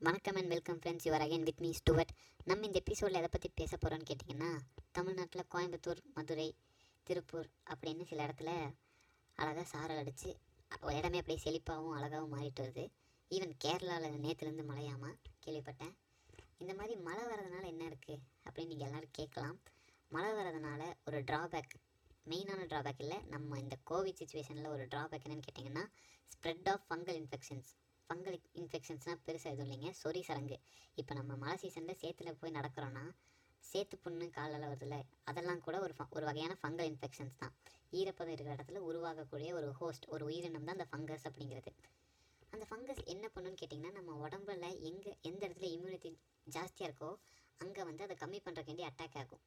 வணக்கம் and welcome friends your again with me Stuart நம்ம இந்த எபிசோடில் எதை பற்றி பேச போகிறோன்னு கேட்டிங்கன்னா தமிழ்நாட்டில் கோயம்புத்தூர் மதுரை திருப்பூர் அப்படின்னு சில இடத்துல அழகாக சாரல் அடித்து இடமே அப்படியே செழிப்பாகவும் அழகாகவும் மாறிட்டு வருது. ஈவன் கேரளாவில் நேற்றுலேருந்து மழையாமா கேள்விப்பட்டேன். இந்த மாதிரி மழை வர்றதுனால என்ன இருக்குது அப்படின்னு நீங்கள் எல்லோரும் கேட்கலாம். மழை வர்றதுனால ஒரு ட்ராபேக் மெயினான ட்ராபேக் இல்லை நம்ம இந்த கோவிட் சுச்சுவேஷனில் ஒரு ட்ராபேக் என்னன்னு கேட்டிங்கன்னா spread of fungal infections fungal இன்ஃபெக்ஷன்ஸ்னால் பெருசாக எதுவும் இல்லைங்க. சொறி சரங்கு இப்போ நம்ம மழை சீசனில் சேத்துல போய் நடக்கிறோன்னா சேத்து புண்ணு காலில் வருதுல்ல அதெல்லாம் கூட ஒரு ஃப- ஒரு வகையான ஃபங்கல் இன்ஃபெக்ஷன்ஸ் தான். ஈரப்பதம் இருக்கிற இடத்துல உருவாகக்கூடிய ஒரு ஹோஸ்ட் ஒரு உயிரினம் தான் அந்த ஃபங்கஸ் அப்படிங்கிறது. அந்த ஃபங்கஸ் என்ன பண்ணுன்னு கேட்டிங்கன்னா நம்ம உடம்புல எங்கே எந்த இடத்துல இம்யூனிட்டி ஜாஸ்தியாக இருக்கோ அங்கே வந்து அதை கம்மி பண்ணுறக்காண்டி அட்டாக் ஆகும்.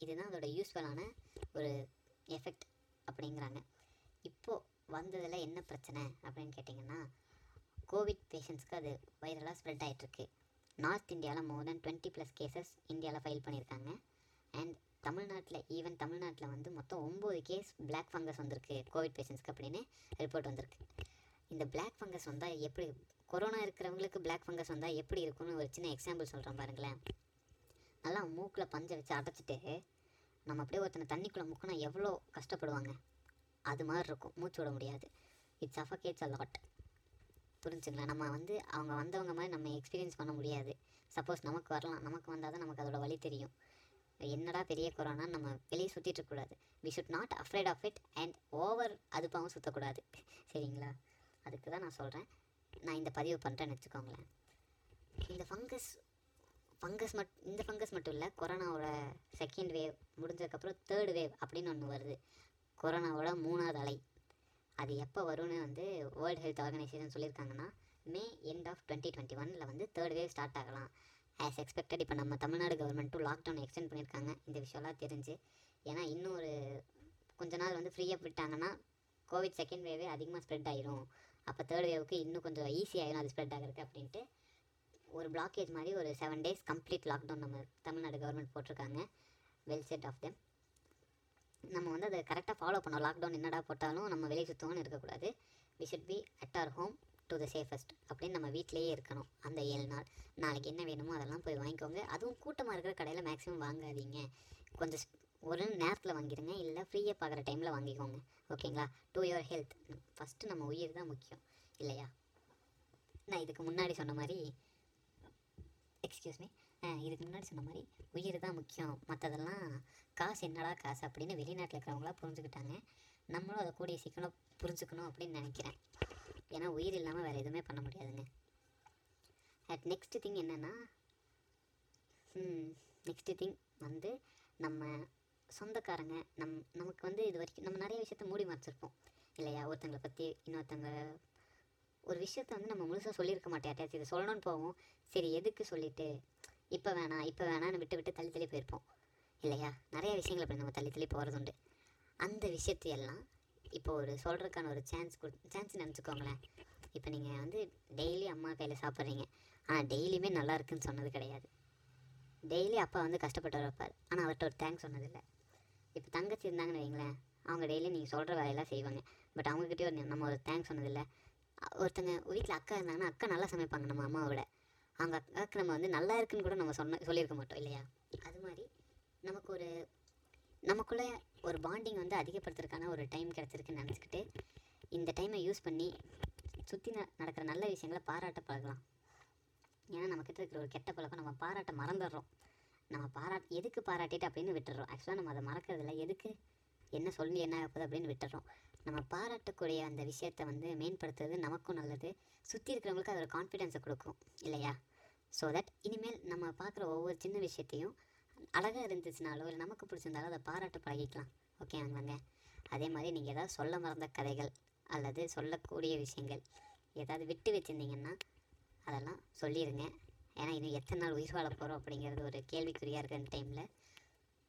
இதுதான் அதோட யூஸ்ஃபுல்லான ஒரு எஃபெக்ட் அப்படிங்கிறாங்க. இப்போது வந்ததில் என்ன பிரச்சனை அப்படின்னு கேட்டிங்கன்னா கோவிட் பேஷண்ட்ஸ்க்கு அது வைரலாக ஸ்ப்ரெட் ஆகிட்டுருக்கு நார்த் இந்தியாவில் more than twenty plus cases இந்தியாவில் ஃபைல் பண்ணியிருக்காங்க. அண்ட் தமிழ்நாட்டில் ஈவன் தமிழ்நாட்டில் வந்து மொத்தம் ஒம்பது கேஸ் பிளாக் ஃபங்கஸ் வந்திருக்கு கோவிட் பேஷண்ட்ஸ்க்கு அப்படின்னு ரிப்போர்ட் வந்திருக்கு. இந்த பிளாக் ஃபங்கஸ் வந்தால் எப்படி கொரோனா இருக்கிறவங்களுக்கு பிளாக் ஃபங்கஸ் வந்தால் எப்படி இருக்கும்னு ஒரு சின்ன எக்ஸாம்பிள் சொல்கிறேன் பாருங்களேன். நல்லா மூக்கில் பஞ்சை வச்சு அடைச்சிட்டு நம்ம அப்படியே ஒருத்தனை தண்ணிக்குள்ளே முக்கினா எவ்வளோ கஷ்டப்படுவாங்க? அது மாதிரி இருக்கும். மூச்சு விட முடியாது. இட்ஸ் சஃபகேட்ஸ் அ லாட் புரிஞ்சுக்கலாம் நம்ம வந்து அவங்க வந்தவங்க மாதிரி நம்ம எக்ஸ்பீரியன்ஸ் பண்ண முடியாது. சப்போஸ் நமக்கு வரலாம். நமக்கு வந்தால் தான் நமக்கு அதோட வழி தெரியும். என்னடா பெரிய கொரோனா நம்ம வெளியே சுற்றிட்டு இருக்கக்கூடாது we should not afraid of it and over அதுப்பாகவும் சுற்றக்கூடாது சரிங்களா? அதுக்கு தான் நான் சொல்கிறேன் நான் இந்த பதிவு பண்ணுறேன்னு வச்சுக்கோங்களேன். இந்த ஃபங்கஸ் ஃபங்கஸ் மட் இந்த ஃபங்கஸ் மட்டும் இல்லை கொரோனாவோட செகண்ட் வேவ் முடிஞ்சதுக்கப்புறம் தேர்ட் வேவ் அப்படின்னு ஒன்று வருது. கொரோனாவோட மூணாவது அலை. அது எப்போ வரும்னு வந்து வேர்ல்டு ஹெல்த் ஆர்கனைசேஷன் சொல்லியிருக்காங்கன்னா may end of twenty twenty ஒனில் வந்து தேர்ட் வேவ் ஸ்டார்ட் ஆகலாம். ஆஸ் எக்ஸ்பெக்டட் இப்போ நம்ம தமிழ்நாடு கவர்மெண்ட்டும் லாக்டவுன் எக்ஸ்டெண்ட் பண்ணியிருக்காங்க. இந்த விஷயம்லாம் தெரிஞ்சு. ஏன்னா இன்னும் ஒரு கொஞ்ச நாள் வந்து ஃப்ரீயாக விட்டாங்கன்னா கோவிட் செகண்ட் வேவே அதிகமாக ஸ்ப்ரெட் ஆயிரும். அப்போ தேர்ட் வேவுக்கு இன்னும் கொஞ்சம் ஈஸியாகிடும் அது ஸ்ப்ரெட் ஆகிறதுக்கு அப்படின்ட்டு. ஒரு பிளாக்கேஜ் மாதிரி ஒரு செவன் டேஸ் கம்ப்ளீட் லாக்டவுன் நம்ம தமிழ்நாடு கவர்மெண்ட் போட்டிருக்காங்க. வெல் செட் ஆஃப் தெம் நம்ம வந்து அதை கரெக்டாக ஃபாலோ பண்ணோம் லாக்டவுன் என்னடா போட்டாலும் நம்ம வெளியே சுத்தம்னு இருக்கக்கூடாது. We should be at our home to the safest அப்படின்னு நம்ம வீட்டிலேயே இருக்கணும். அந்த ஏழு நாள். நாளைக்கு என்ன வேணுமோ அதெல்லாம் போய் வாங்கிக்கோங்க. அதுவும் கூட்டமாக இருக்கிற கடையில் மேக்ஸிமம் வாங்காதீங்க. கொஞ்சம் ஸ்- ஒரு நேரத்தில் வாங்கிடுங்க இல்லை ஃப்ரீயாக பார்க்குற டைமில் வாங்கிக்கோங்க. ஓகேங்களா? டு யுவர் ஹெல்த் ஃபஸ்ட்டு நம்ம உயிர் தான் முக்கியம். இல்லையா? நான் இதுக்கு முன்னாடி சொன்ன மாதிரி எக்ஸ்கியூஸ் மீ இதுக்கு முன்னாடி சொன்ன மாதிரி உயிர் தான் முக்கியம். மற்றதெல்லாம் காசு என்னடா காசு அப்படின்னு வெளிநாட்டில் இருக்கிறவங்களாம் புரிஞ்சுக்கிட்டாங்க. நம்மளும் அதை கூடிய சீக்கிரம் புரிஞ்சுக்கணும் அப்படின்னு நினைக்கிறேன். ஏன்னா உயிர் இல்லாமல் வேறு எதுவுமே பண்ண முடியாதுங்க. அட் நெக்ஸ்ட் திங் என்னென்னா நெக்ஸ்ட் திங் வந்து நம்ம சொந்தக்காரங்க நம் நமக்கு வந்து இது வரைக்கும் நம்ம நிறைய விஷயத்த மூடி மறைச்சிருப்போம். இல்லையா? ஒருத்தங்களை பற்றி இன்னொருத்தங்க ஒரு விஷயத்த வந்து நம்ம முழுசாக சொல்லியிருக்க மாட்டேன். யார்ட்டையாச்சும் இதை சொல்லணும்னு போவோம். சரி எதுக்கு சொல்லிவிட்டு இப்போ வேணாம் இப்போ வேணாம்னு விட்டு விட்டு தள்ளி தள்ளி போயிருப்போம். இல்லையா? நிறைய விஷயங்கள் அப்படி நம்ம தள்ளி தள்ளி போகிறது உண்டு அந்த விஷயத்தையெல்லாம் இப்போ ஒரு சொல்கிறதுக்கான ஒரு சான்ஸ் கொடு சான்ஸ் நினச்சிக்கோங்களேன். இப்போ நீங்கள் வந்து டெய்லி அம்மா கையில் சாப்பிட்றீங்க. ஆனால் டெய்லியுமே நல்லா இருக்குன்னு சொன்னது கிடையாது. டெய்லி அப்பா வந்து கஷ்டப்பட்டு வைப்பார் ஆனால் அவர்கிட்ட ஒரு தேங்க்ஸ் சொன்னதில்லை. இப்போ தங்கச்சி இருந்தாங்கன்னு வைங்களேன் அவங்க டெய்லி நீங்கள் சொல்கிற வேலையெல்லாம் செய்வாங்க. பட் அவங்கக்கிட்டே ஒரு நம்ம ஒரு தேங்க்ஸ் சொன்னதில்லை. ஒருத்தங்க வீட்டில் அக்கா இருந்தாங்கன்னா அக்கா நல்லா சமைப்பாங்க நம்ம அம்மாவை விட அவங்க அக்காவுக்கு நம்ம வந்து நல்லா இருக்குன்னு கூட நம்ம சொன்ன சொல்லியிருக்க மாட்டோம் இல்லையா? அது மாதிரி நமக்கு ஒரு நமக்குள்ளே ஒரு பாண்டிங் வந்து அதிகப்படுத்துறதுக்கான ஒரு டைம் கிடச்சிருக்குன்னு நினச்சிக்கிட்டு இந்த டைமை யூஸ் பண்ணி சுற்றி நடக்கிற நல்ல விஷயங்களை பாராட்ட பழகலாம். ஏன்னா நம்மக்கிட்ட இருக்கிற ஒரு கெட்ட பழக்கம் நம்ம பாராட்ட மறந்துடுறோம். நம்ம பாராட் எதுக்கு பாராட்டிட்டு அப்படின்னு விட்டுடுறோம். ஆக்சுவலாக நம்ம அதை மறக்கறதில்ல. எதுக்கு என்ன சொல்லி என்ன ஆகுது அப்படின்னு விட்டுறோம் நம்ம பாராட்டக்கூடிய அந்த விஷயத்தை வந்து மேம்படுத்துறது நமக்கும் நல்லது. சுற்றி இருக்கிறவங்களுக்கு அதோட கான்ஃபிடென்ஸை கொடுக்கும் இல்லையா? ஸோ தட் இனிமேல் நம்ம பார்க்குற ஒவ்வொரு சின்ன விஷயத்தையும் அழகாக இருந்துச்சுனாலோ இல்லை நமக்கு பிடிச்சிருந்தாலும் அதை பாராட்ட பழகிக்கலாம். ஓகே வாங்க அதே மாதிரி நீங்கள் ஏதாவது சொல்ல மறந்த கதைகள் அல்லது சொல்லக்கூடிய விஷயங்கள் ஏதாவது விட்டு வச்சுருந்தீங்கன்னா அதெல்லாம் சொல்லிடுங்க ஏன்னா இன்னும் எத்தனை நாள் உயிர் வாழ போகிறோம் அப்படிங்கிறது ஒரு கேள்விக்குறியாக இருக்கிற டைமில்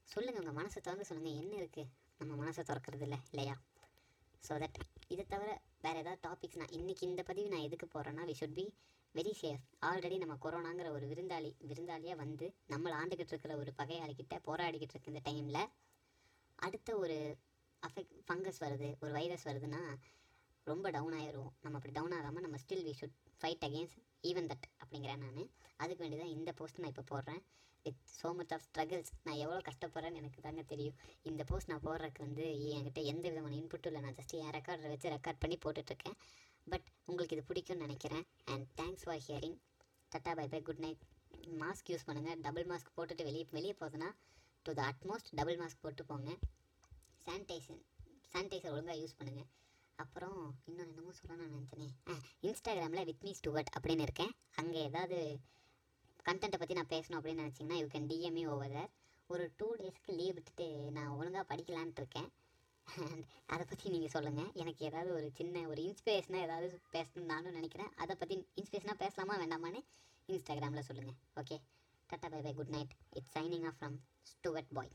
சொல்லுங்கள் உங்கள் மனசை திறந்து சொல்லுங்கள் என்ன இருக்குது நம்ம மனசை திறக்கிறது இல்லை இல்லையா? ஸோ தட் இதை தவிர வேறு ஏதாவது டாபிக்ஸ் நான் இன்றைக்கி இந்த பதிவு நான் எதுக்கு போகிறேன்னா we should be very safe already நம்ம கொரோனாங்கிற ஒரு விருந்தாளி விருந்தாளியாக வந்து நம்மளை ஆண்டுக்கிட்டு இருக்கிற ஒரு பகையாளிக்கிட்ட போராடிக்கிட்டு இருக்க இந்த டைமில் அடுத்த ஒரு அஃபெக்ட் ஃபங்கஸ் வருது ஒரு வைரஸ் வருதுன்னா ரொம்ப டவுன் ஆகிடுவோம் நம்ம அப்படி டவுன் ஆகாமல் நம்ம still we should fight against even that அப்படிங்கிறேன் நான். அதுக்கு வேண்டி தான் இந்த போஸ்ட் நான் இப்போ போடுறேன். With so much of struggles நான் எவ்வளோ கஷ்டப்படுறேன்னு எனக்கு தாங்க தெரியும். இந்த போஸ்ட் நான் போடுறதுக்கு வந்து என்கிட்ட எந்த விதமான இன்புட்டும் இல்லை. நான் ஜஸ்ட் என் ரெக்கார்டரை வச்சு ரெக்கார்ட் பண்ணி போட்டுட்ருக்கேன். பட் உங்களுக்கு இது பிடிக்கும்னு நினைக்கிறேன். And thanks for hearing tata bye bye good night mask use பண்ணுங்கள் டபுள் மாஸ்க் போட்டுட்டு வெளியே வெளியே போகுதுன்னா to the utmost double mask போட்டு போங்க. சானிடைசர் சானிடைசர் ஒழுங்காக யூஸ் பண்ணுங்கள் அப்புறம் இன்னொன்று என்னமோ சொல்லணும்னு நினச்சேனே. ஆ இன்ஸ்டாகிராமில் வித் மீ ஸ்டுவர்ட் அப்படின்னு இருக்கேன். அங்கே ஏதாவது கண்டென்ட்டை பற்றி நான் பேசணும் அப்படின்னு நினச்சிங்கன்னா you can DM me over there ஒரு டூ டேஸ்க்கு லீவ் விட்டுட்டு நான் ஒழுங்காக படிக்கலான்ட்டு இருக்கேன். அதை பற்றி நீங்கள் சொல்லுங்கள் எனக்கு ஏதாவது ஒரு சின்ன ஒரு இன்ஸ்பிரேஷனாக ஏதாவது பேசணும்னு நானும் நினைக்கிறேன். அதை பற்றி இன்ஸ்பிரேஷனாக பேசலாமா வேண்டாமான்னு இன்ஸ்டாகிராமில் சொல்லுங்கள் okay tata bye bye good night it's signing off from Stuart boy